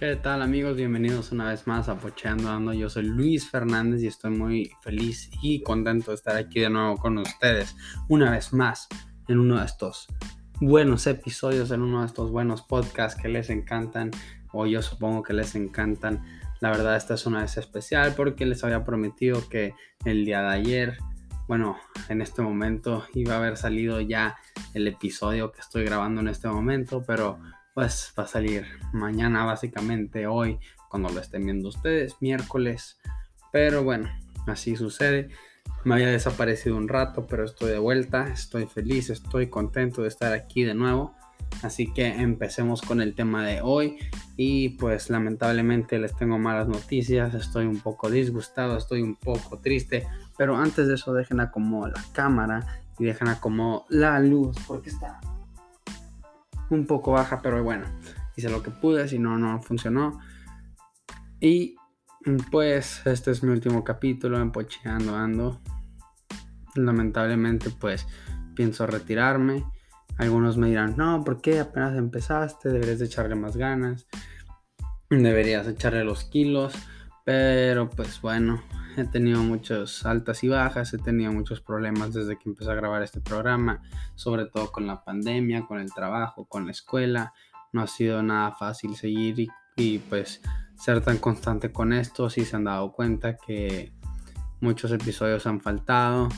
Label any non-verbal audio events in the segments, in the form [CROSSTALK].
¿Qué tal amigos? Bienvenidos una vez más a Pocheando Ando. Yo soy Luis Fernández y estoy muy feliz y contento de estar aquí de nuevo con ustedes una vez más en uno de estos buenos episodios, en uno de estos buenos podcasts que les encantan o yo supongo que les encantan. La verdad esta es una vez especial porque les había prometido que el día de ayer, bueno, en este momento iba a haber salido ya el episodio que estoy grabando en este momento, pero pues va a salir mañana básicamente hoy cuando lo estén viendo ustedes miércoles. Pero bueno así sucede. Me había desaparecido un rato pero estoy de vuelta estoy feliz estoy contento de estar aquí de nuevo. Así que empecemos con el tema de hoy. Y pues lamentablemente les tengo malas noticias estoy un poco disgustado estoy un poco triste. Pero antes de eso dejen como la cámara y dejen como la luz porque está un poco baja, pero bueno, hice lo que pude, si no, no funcionó. Y pues este es mi último capítulo en Pocheando Ando. Lamentablemente pues pienso retirarme. Algunos me dirán, no, ¿por qué apenas empezaste? Deberías de echarle más ganas. Deberías echarle los kilos. Pero pues bueno, he tenido muchas altas y bajas, he tenido muchos problemas desde que empecé a grabar este programa, sobre todo con la pandemia, con el trabajo, con la escuela. No ha sido nada fácil seguir y, pues ser tan constante con esto. Si se han dado cuenta que muchos episodios han faltado,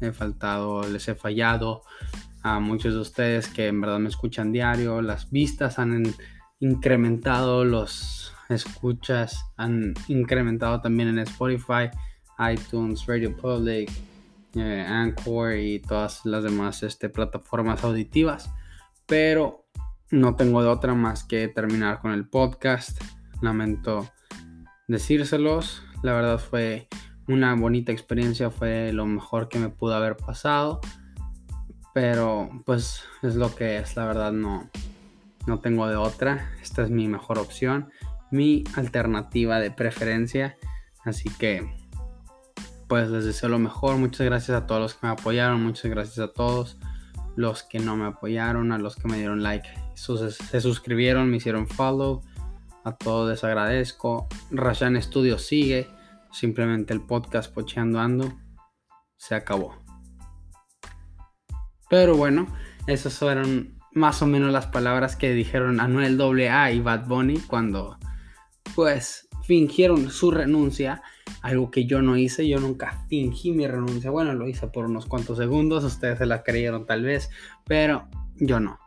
he faltado, les he fallado a muchos de ustedes que en verdad me escuchan diario. Las vistas han incrementado, los escuchas han incrementado también en Spotify iTunes, Radio Public, eh, Anchor y todas las demás este, plataformas auditivas. Pero no tengo de otra más que terminar con el podcast. Lamento decírselos. La verdad fue una bonita experiencia, fue lo mejor que me pudo haber pasado. Pero pues es lo que es, la verdad no, no tengo de otra. Esta es mi mejor opción, mi alternativa de preferencia. Así que pues les deseo lo mejor. Muchas gracias a todos los que me apoyaron. Muchas gracias a todos los que no me apoyaron, a los que me dieron like, se suscribieron, me hicieron follow. A todos les agradezco. Rashan Studio sigue. Simplemente el podcast Pocheando Ando se acabó. Pero bueno, esas fueron más o menos las palabras que dijeron Anuel AA y Bad Bunny cuando pues fingieron su renuncia algo que yo no hice, yo nunca fingí mi renuncia, bueno, lo hice por unos cuantos segundos, ustedes se la creyeron tal vez, pero yo no,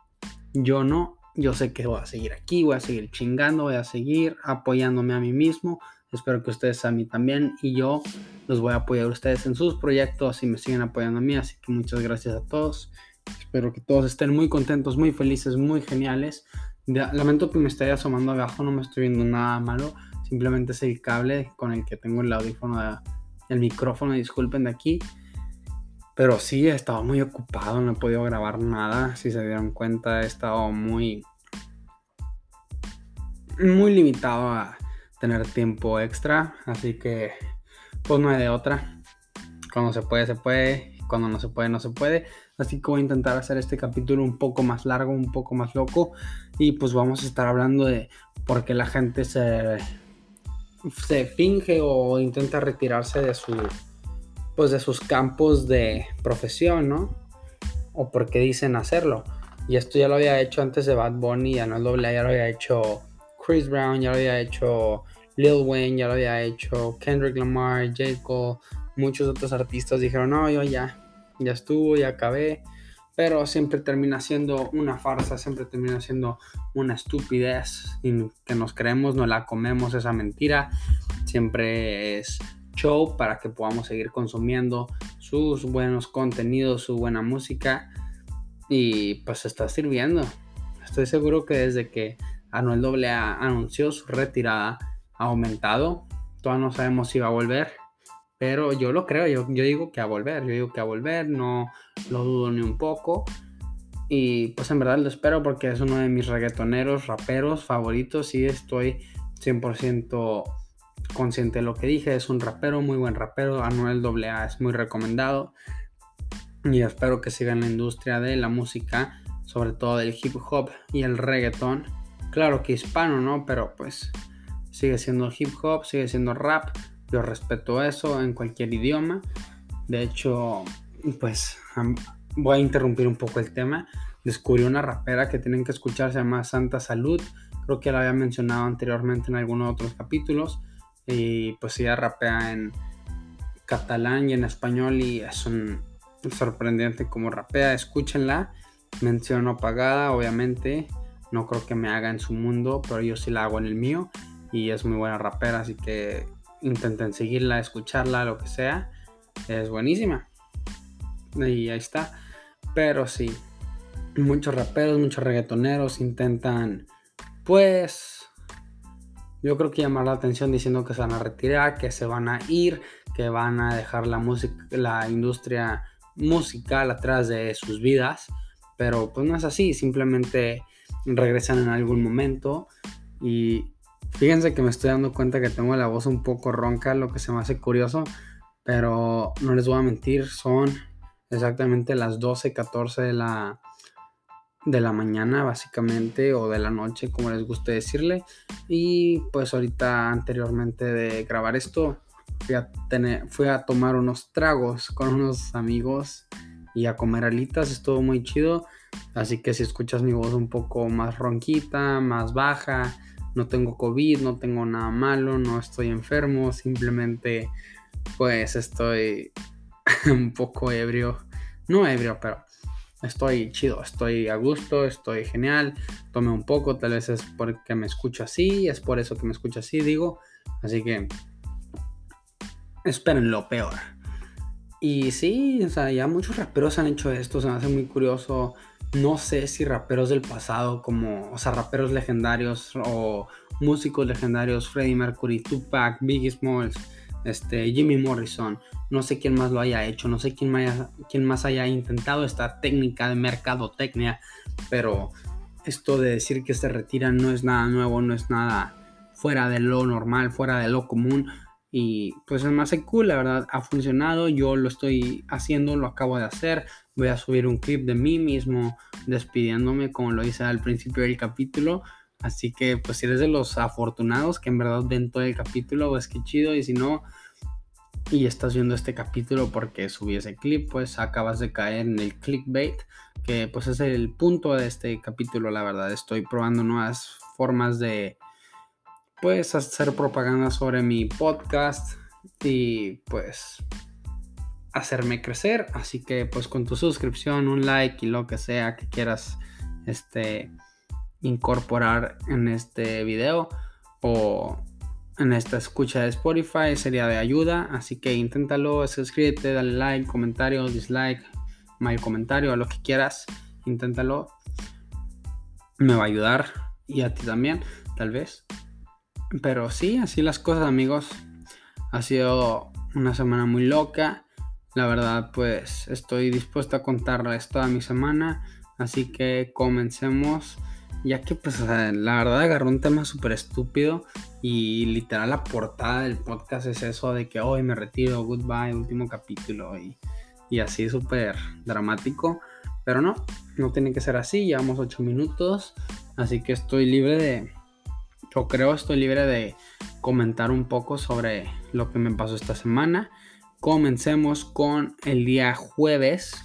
yo no, yo sé que voy a seguir aquí, voy a seguir chingando, voy a seguir apoyándome a mí mismo, espero que ustedes a mí también y yo los voy a apoyar ustedes en sus proyectos y me siguen apoyando a mí, así que muchas gracias a todos, espero que todos estén muy contentos, muy felices, muy geniales. Lamento que me esté asomando abajo, no me estoy viendo nada malo Simplemente es el cable con el que tengo el audífono, el micrófono, disculpen de aquí. Pero sí, he estado muy ocupado, no he podido grabar nada. Si se dieron cuenta, he estado muy, muy limitado a tener tiempo extra. Así que, pues no hay de otra. Cuando se puede, se puede. Cuando no se puede, no se puede. Así que voy a intentar hacer este capítulo un poco más largo, un poco más loco. Y pues vamos a estar hablando de por qué la gente se se finge o intenta retirarse de su pues de sus campos de profesión, ¿no? O porque dicen hacerlo. Y esto ya lo había hecho antes de Bad Bunny, ya no doble, ya lo había hecho Chris Brown, ya lo había hecho Lil Wayne, ya lo había hecho Kendrick Lamar, J. Cole, muchos otros artistas dijeron, no, yo ya, ya estuvo, ya acabé pero siempre termina siendo una farsa, siempre termina siendo una estupidez que nos creemos, no la comemos esa mentira, siempre es show para que podamos seguir consumiendo sus buenos contenidos, su buena música. Y pues está sirviendo. Estoy seguro que desde que Anuel AA anunció su retirada ha aumentado, todavía no sabemos si va a volver pero yo lo creo, yo, yo digo que a volver, yo digo que a volver, no lo dudo ni un poco. Y pues en verdad lo espero porque es uno de mis reggaetoneros, raperos favoritos y estoy 100% consciente de lo que dije. Es un rapero, muy buen rapero. Anuel AA es muy recomendado. Y espero que siga en la industria de la música, sobre todo del hip hop y el reggaeton. claro que hispano, ¿no? Pero pues sigue siendo hip hop, sigue siendo rap. Yo respeto eso en cualquier idioma. De hecho, pues voy a interrumpir un poco el tema. Descubrí una rapera que tienen que escuchar, se llama Santa Salud. Creo que la había mencionado anteriormente en algunos otros capítulos. Y pues ella rapea en catalán y en español y es un sorprendente como rapea. Escúchenla. Mención apagada, obviamente. No creo que me haga en su mundo, pero yo sí la hago en el mío. Y es muy buena rapera, así que intenten seguirla, escucharla, lo que sea. Es buenísima. Y ahí está. Pero sí, muchos raperos, muchos reggaetoneros intentan, pues, yo creo que llamar la atención diciendo que se van a retirar, que se van a ir, que van a dejar la música, la industria musical atrás de sus vidas. Pero pues no es así, simplemente regresan en algún momento. Y fíjense que me estoy dando cuenta que tengo la voz un poco ronca, lo que se me hace curioso. Pero no les voy a mentir, son exactamente las 12.14 de la, de la mañana básicamente o de la noche como les guste decirle y pues ahorita anteriormente de grabar esto fui a, tener, fui a tomar unos tragos con unos amigos y a comer alitas estuvo muy chido así que si escuchas mi voz un poco más ronquita más baja no tengo covid no tengo nada malo no estoy enfermo simplemente pues estoy [LAUGHS] un poco ebrio. No ebrio, pero estoy chido, estoy a gusto, estoy genial. Tomé un poco, tal vez es porque me escucho así, es por eso que me escucho así, digo. Así que esperen lo peor. Y sí, o sea, ya muchos raperos han hecho esto, se me hace muy curioso. No sé si raperos del pasado, como, o sea, raperos legendarios o músicos legendarios, Freddie Mercury, Tupac, Biggie Smalls, este, Jimmy Morrison, no sé quién más lo haya hecho, no sé quién más, quién más haya intentado esta técnica de mercadotecnia, pero esto de decir que se retiran no es nada nuevo, no es nada fuera de lo normal, fuera de lo común. Y pues es más cool, la verdad, ha funcionado, yo lo estoy haciendo, lo acabo de hacer. Voy a subir un clip de mí mismo despidiéndome como lo hice al principio del capítulo. Así que pues si eres de los afortunados que en verdad ven todo el capítulo, pues qué chido. Y si no, y estás viendo este capítulo porque subí ese clip, pues acabas de caer en el clickbait, que pues es el punto de este capítulo, la verdad. Estoy probando nuevas formas de pues hacer propaganda sobre mi podcast y pues hacerme crecer. Así que pues con tu suscripción, un like y lo que sea que quieras este incorporar en este video o en esta escucha de Spotify sería de ayuda, así que inténtalo, suscríbete, dale like, comentario, dislike, mal comentario, a lo que quieras, inténtalo. Me va a ayudar y a ti también, tal vez. Pero sí, así las cosas, amigos. Ha sido una semana muy loca. La verdad, pues estoy dispuesto a contarles toda mi semana. Así que comencemos ya que pues la verdad agarró un tema súper estúpido y literal la portada del podcast es eso de que hoy me retiro, goodbye, último capítulo y, y así súper dramático. Pero no, no tiene que ser así, llevamos 8 minutos, así que estoy libre de, yo creo estoy libre de comentar un poco sobre lo que me pasó esta semana. Comencemos con el día jueves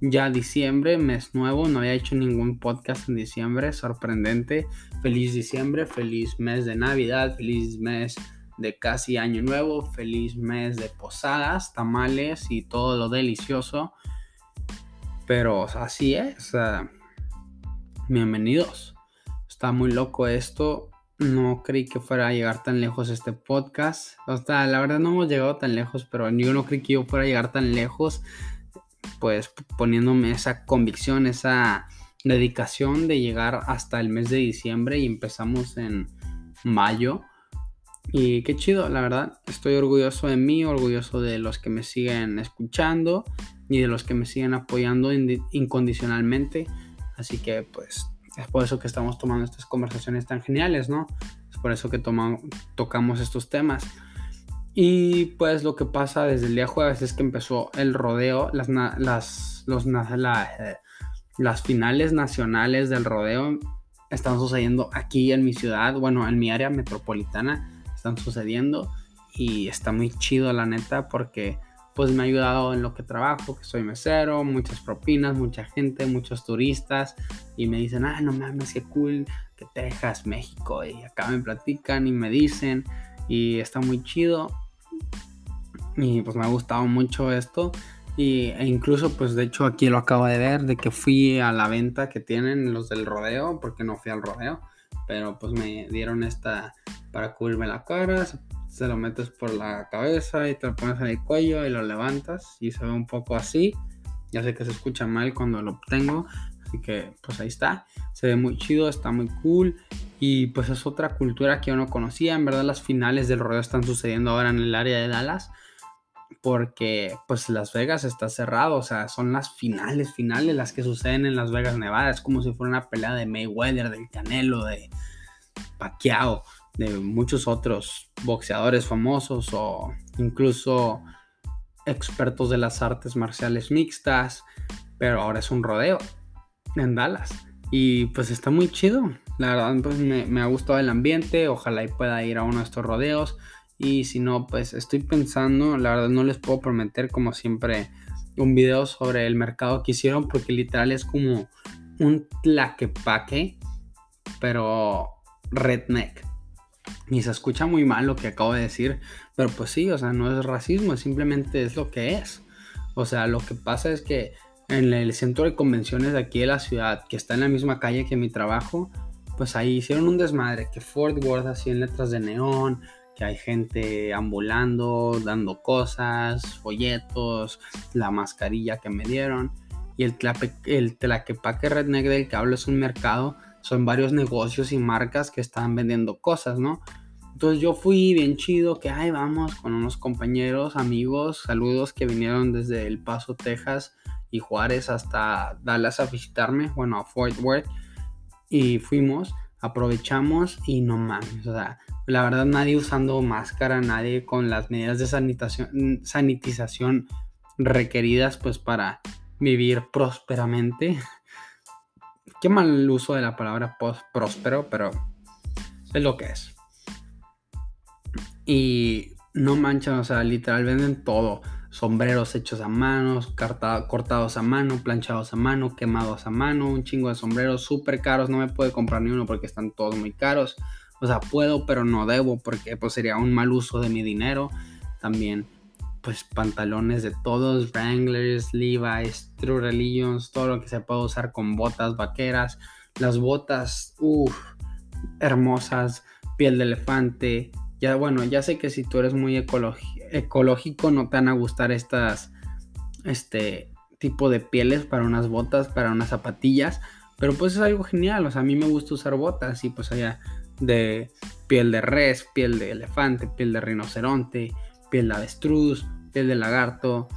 ya diciembre, mes nuevo, no había hecho ningún podcast en diciembre, sorprendente. Feliz diciembre, feliz mes de Navidad, feliz mes de casi año nuevo, feliz mes de posadas, tamales y todo lo delicioso. Pero así es, bienvenidos. Está muy loco esto. No creí que fuera a llegar tan lejos este podcast. O sea, la verdad no hemos llegado tan lejos, pero yo no creí que yo fuera a llegar tan lejos pues poniéndome esa convicción, esa dedicación de llegar hasta el mes de diciembre y empezamos en mayo. Y qué chido, la verdad. Estoy orgulloso de mí, orgulloso de los que me siguen escuchando y de los que me siguen apoyando incondicionalmente. Así que pues es por eso que estamos tomando estas conversaciones tan geniales, ¿no? Es por eso que tocamos estos temas. Y pues lo que pasa desde el día jueves es que empezó el rodeo, las, las, los, las finales nacionales del rodeo. están sucediendo aquí en mi ciudad, bueno, en mi área metropolitana, están sucediendo y está muy chido la neta porque pues me ha ayudado en lo que trabajo, que soy mesero, muchas propinas, mucha gente, muchos turistas y me dicen, ah, no mames, qué cool que Texas, México y acá me platican y me dicen y está muy chido y pues me ha gustado mucho esto y, e incluso pues de hecho aquí lo acabo de ver de que fui a la venta que tienen los del rodeo porque no fui al rodeo pero pues me dieron esta para cubrirme la cara se lo metes por la cabeza y te lo pones en el cuello y lo levantas y se ve un poco así. Ya sé que se escucha mal cuando lo obtengo, así que pues ahí está. Se ve muy chido, está muy cool y pues es otra cultura que yo no conocía. En verdad las finales del rodeo están sucediendo ahora en el área de Dallas porque pues Las Vegas está cerrado, o sea, son las finales, finales las que suceden en Las Vegas, Nevada. Es como si fuera una pelea de Mayweather, del Canelo, de Pacquiao de muchos otros boxeadores famosos o incluso expertos de las artes marciales mixtas, pero ahora es un rodeo en Dallas. Y pues está muy chido. La verdad, pues me, ha gustado el ambiente. Ojalá y pueda ir a uno de estos rodeos. Y si no, pues estoy pensando, la verdad no les puedo prometer como siempre un video sobre el mercado que hicieron porque literal es como un tlaquepaque, pero redneck. Y se escucha muy mal lo que acabo de decir, pero pues sí, o sea, no es racismo, simplemente es lo que es. O sea, lo que pasa es que en el centro de convenciones de aquí de la ciudad, que está en la misma calle que mi trabajo, pues ahí hicieron un desmadre, que Ford Worth así en letras de neón, que hay gente ambulando, dando cosas, folletos, la mascarilla que me dieron. Y el, el Tlaquepaque Redneck del que hablo es un mercado son varios negocios y marcas que están vendiendo cosas, ¿no? Entonces yo fui bien chido, que ay, vamos con unos compañeros, amigos, saludos que vinieron desde El Paso, Texas y Juárez hasta Dallas a visitarme, bueno, a Fort Worth. Y fuimos, aprovechamos y no mames, o sea, la verdad nadie usando máscara, nadie con las medidas de sanitación, sanitización requeridas pues para vivir prósperamente [LAUGHS] qué mal uso de la palabra post próspero, pero es lo que es. Y no manchan, o sea, literal venden todo. Sombreros hechos a mano, cortados a mano, planchados a mano, quemados a mano, un chingo de sombreros súper caros. No me puedo comprar ni uno porque están todos muy caros. O sea, puedo, pero no debo porque pues, sería un mal uso de mi dinero. También pues pantalones de todos, Wranglers, Levi's, True Religions, todo lo que se puede usar con botas vaqueras, las botas, uff, hermosas, piel de elefante. Ya bueno, ya sé que si tú eres muy ecológico no te van a gustar estas este tipo de pieles para unas botas, para unas zapatillas, pero pues es algo genial, o sea, a mí me gusta usar botas y pues allá de piel de res, piel de elefante, piel de rinoceronte, piel de avestruz, de lagarto,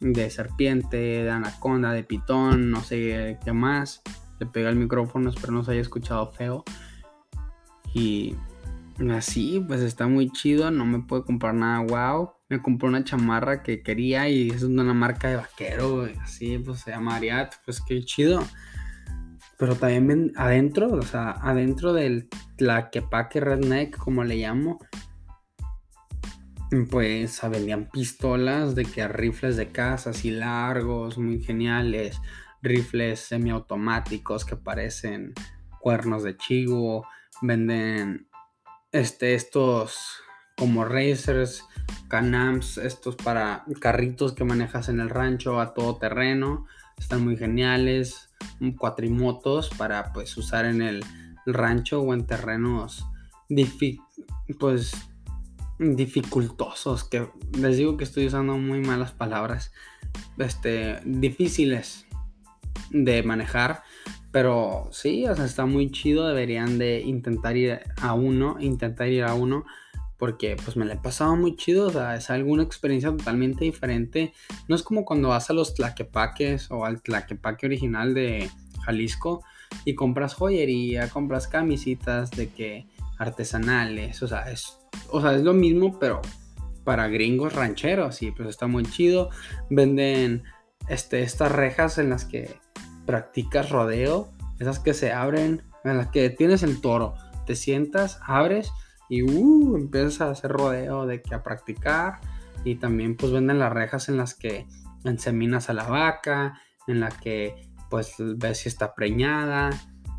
de serpiente, de anaconda, de pitón, no sé qué más. Le pega el micrófono, espero no se haya escuchado feo. Y así, pues está muy chido. No me puedo comprar nada wow. Me compré una chamarra que quería y es una marca de vaquero. Así, pues se llama Ariat. Pues qué chido. Pero también adentro, o sea, adentro del Tlaquepaque Redneck, como le llamo, pues vendían pistolas de que rifles de caza así largos, muy geniales, rifles semiautomáticos que parecen cuernos de chivo, venden este, estos como racers, canams, estos para carritos que manejas en el rancho a todo terreno, están muy geniales, cuatrimotos para pues usar en el rancho o en terrenos pues dificultosos, que les digo que estoy usando muy malas palabras, este, difíciles de manejar, pero sí, o sea, está muy chido, deberían de intentar ir a uno, intentar ir a uno, porque pues me la he pasado muy chido, o sea, es alguna experiencia totalmente diferente, no es como cuando vas a los tlaquepaques o al tlaquepaque original de Jalisco y compras joyería, compras camisitas de que artesanales, o sea, es o sea, es lo mismo, pero para gringos rancheros y pues está muy chido. Venden este, estas rejas en las que practicas rodeo, esas que se abren en la que tienes el toro, te sientas, abres y uh, empiezas a hacer rodeo de que a practicar y también pues venden las rejas en las que enseminas a la vaca, en la que pues ves si está preñada,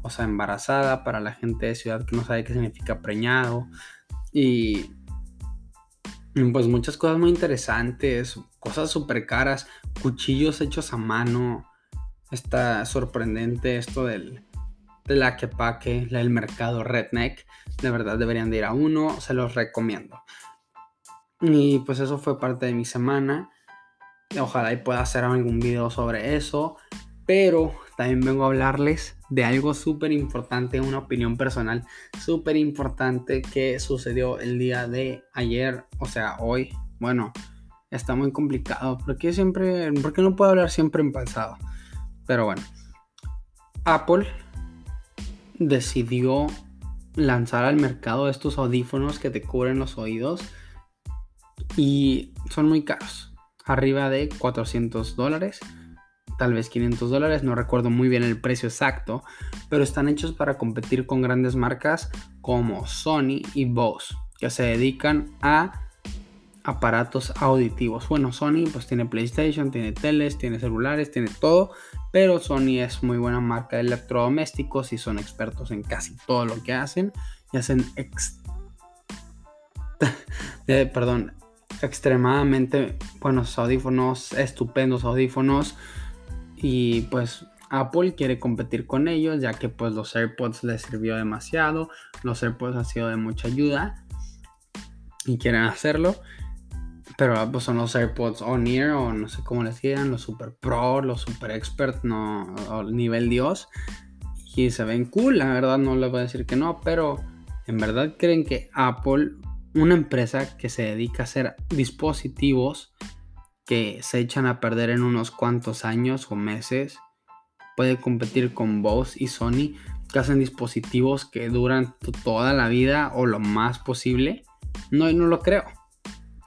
o sea, embarazada para la gente de ciudad que no sabe qué significa preñado y pues muchas cosas muy interesantes, cosas súper caras, cuchillos hechos a mano, está sorprendente esto del, de la quepaque, el mercado redneck. De verdad deberían de ir a uno, se los recomiendo. Y pues eso fue parte de mi semana. Ojalá y pueda hacer algún video sobre eso. Pero también vengo a hablarles de algo súper importante, una opinión personal súper importante que sucedió el día de ayer, o sea, hoy. Bueno, está muy complicado. porque siempre, por qué no puedo hablar siempre en pasado? Pero bueno, Apple decidió lanzar al mercado estos audífonos que te cubren los oídos y son muy caros, arriba de 400 dólares, tal vez 500 dólares, no recuerdo muy bien el precio exacto, pero están hechos para competir con grandes marcas como Sony y Bose, que se dedican a aparatos auditivos. Bueno, Sony pues tiene PlayStation, tiene teles, tiene celulares, tiene todo, pero Sony es muy buena marca de electrodomésticos y son expertos en casi todo lo que hacen y hacen [LAUGHS] eh, perdón, extremadamente buenos audífonos, estupendos audífonos y pues Apple quiere competir con ellos ya que pues los AirPods les sirvió demasiado, los AirPods han sido de mucha ayuda y quieren hacerlo pero ah, pues son los AirPods On-Ear o no sé cómo les digan, los Super Pro, los Super Expert, no, nivel Dios. Y se ven cool, la verdad no les voy a decir que no, pero en verdad creen que Apple, una empresa que se dedica a hacer dispositivos que se echan a perder en unos cuantos años o meses, puede competir con Bose y Sony, que hacen dispositivos que duran toda la vida o lo más posible. No, no lo creo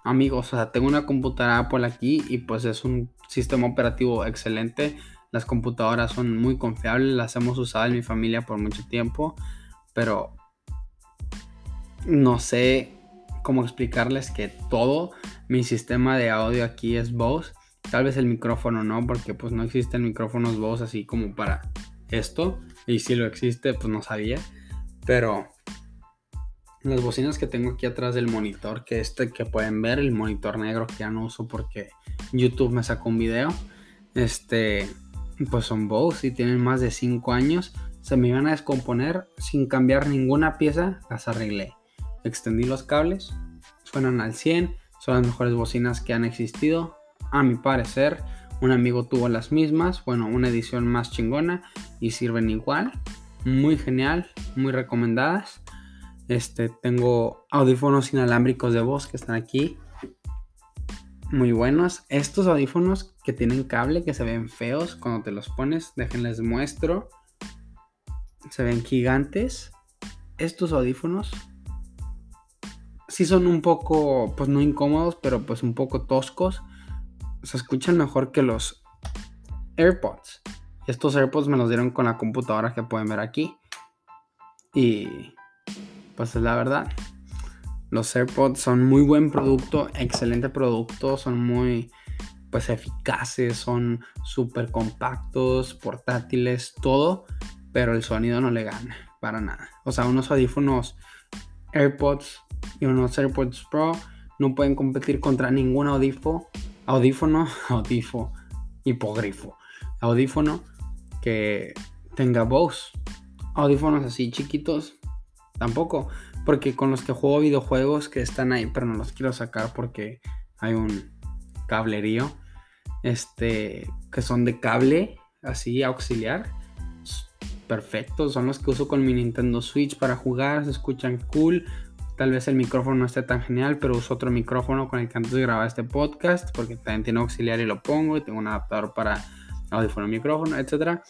amigos, o sea, tengo una computadora Apple aquí y pues es un sistema operativo excelente. Las computadoras son muy confiables, las hemos usado en mi familia por mucho tiempo, pero no sé cómo explicarles que todo mi sistema de audio aquí es Bose. Tal vez el micrófono no, porque pues no existen micrófonos Bose así como para esto. Y si lo existe, pues no sabía. Pero las bocinas que tengo aquí atrás del monitor, que este que pueden ver, el monitor negro que ya no uso porque YouTube me sacó un video, este, pues son Bose y tienen más de 5 años. Se me iban a descomponer sin cambiar ninguna pieza, las arreglé. Extendí los cables, suenan al 100, son las mejores bocinas que han existido. A mi parecer, un amigo tuvo las mismas, bueno, una edición más chingona y sirven igual. Muy genial, muy recomendadas. Este, tengo audífonos inalámbricos de voz que están aquí. Muy buenos. Estos audífonos que tienen cable, que se ven feos cuando te los pones, déjenles muestro. Se ven gigantes. Estos audífonos sí son un poco, pues no incómodos, pero pues un poco toscos. Se escuchan mejor que los AirPods. Estos AirPods me los dieron con la computadora que pueden ver aquí. Y pues es la verdad. Los AirPods son muy buen producto, excelente producto, son muy pues eficaces, son súper compactos, portátiles, todo, pero el sonido no le gana para nada. O sea, unos audífonos AirPods y unos AirPods Pro no pueden competir contra ningún audífono, [LAUGHS] audífono, audífono, hipogrifo, audífono que tenga voz. Audífonos así chiquitos Tampoco, porque con los que juego videojuegos que están ahí, pero no los quiero sacar porque hay un cablerío, este, que son de cable, así auxiliar. Perfectos, son los que uso con mi Nintendo Switch para jugar, se escuchan cool. Tal vez el micrófono no esté tan genial, pero uso otro micrófono con el que antes grababa este podcast, porque también tiene auxiliar y lo pongo, y tengo un adaptador para audífono, micrófono, etc.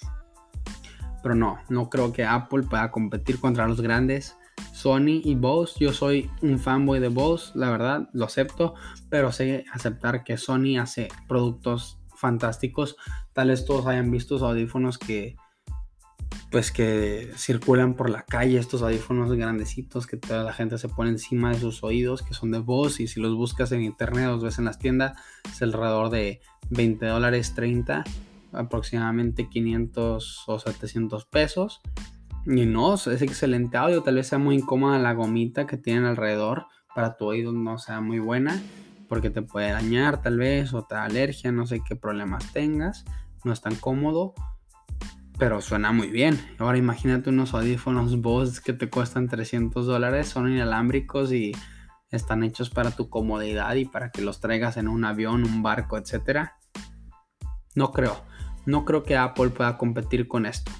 Pero no, no creo que Apple pueda competir contra los grandes Sony y Bose. Yo soy un fanboy de Bose, la verdad, lo acepto, pero sé aceptar que Sony hace productos fantásticos. Tal vez todos hayan visto audífonos que pues que circulan por la calle, estos audífonos grandecitos que toda la gente se pone encima de sus oídos, que son de voz y si los buscas en internet, los ves en las tiendas, es alrededor de 20 dólares 30, aproximadamente 500 o 700 pesos. Y no, es excelente audio, tal vez sea muy incómoda la gomita que tienen alrededor, para tu oído no sea muy buena, porque te puede dañar tal vez, o te da alergia, no sé qué problemas tengas, no es tan cómodo pero suena muy bien. Ahora imagínate unos audífonos Bose que te cuestan 300 dólares, son inalámbricos y están hechos para tu comodidad y para que los traigas en un avión, un barco, etc. No creo, no creo que Apple pueda competir con esto.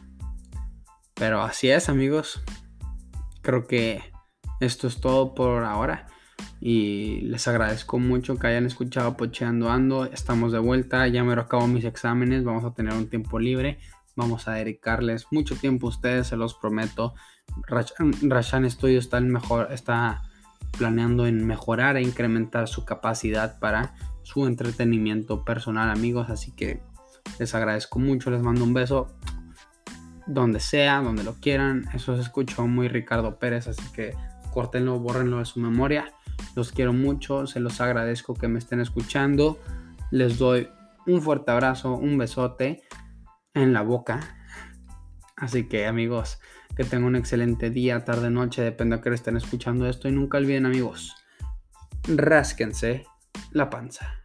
Pero así es amigos, creo que esto es todo por ahora y les agradezco mucho que hayan escuchado Pocheando Ando. Estamos de vuelta, ya me acabo mis exámenes, vamos a tener un tiempo libre. Vamos a dedicarles mucho tiempo a ustedes, se los prometo. Rashan Studio está, mejor, está planeando en mejorar e incrementar su capacidad para su entretenimiento personal, amigos. Así que les agradezco mucho, les mando un beso donde sea, donde lo quieran. Eso se escuchó muy Ricardo Pérez, así que córtenlo, bórrenlo de su memoria. Los quiero mucho, se los agradezco que me estén escuchando. Les doy un fuerte abrazo, un besote en la boca. Así que amigos, que tengan un excelente día, tarde, noche, depende de que estén escuchando esto. Y nunca olviden amigos, rásquense la panza.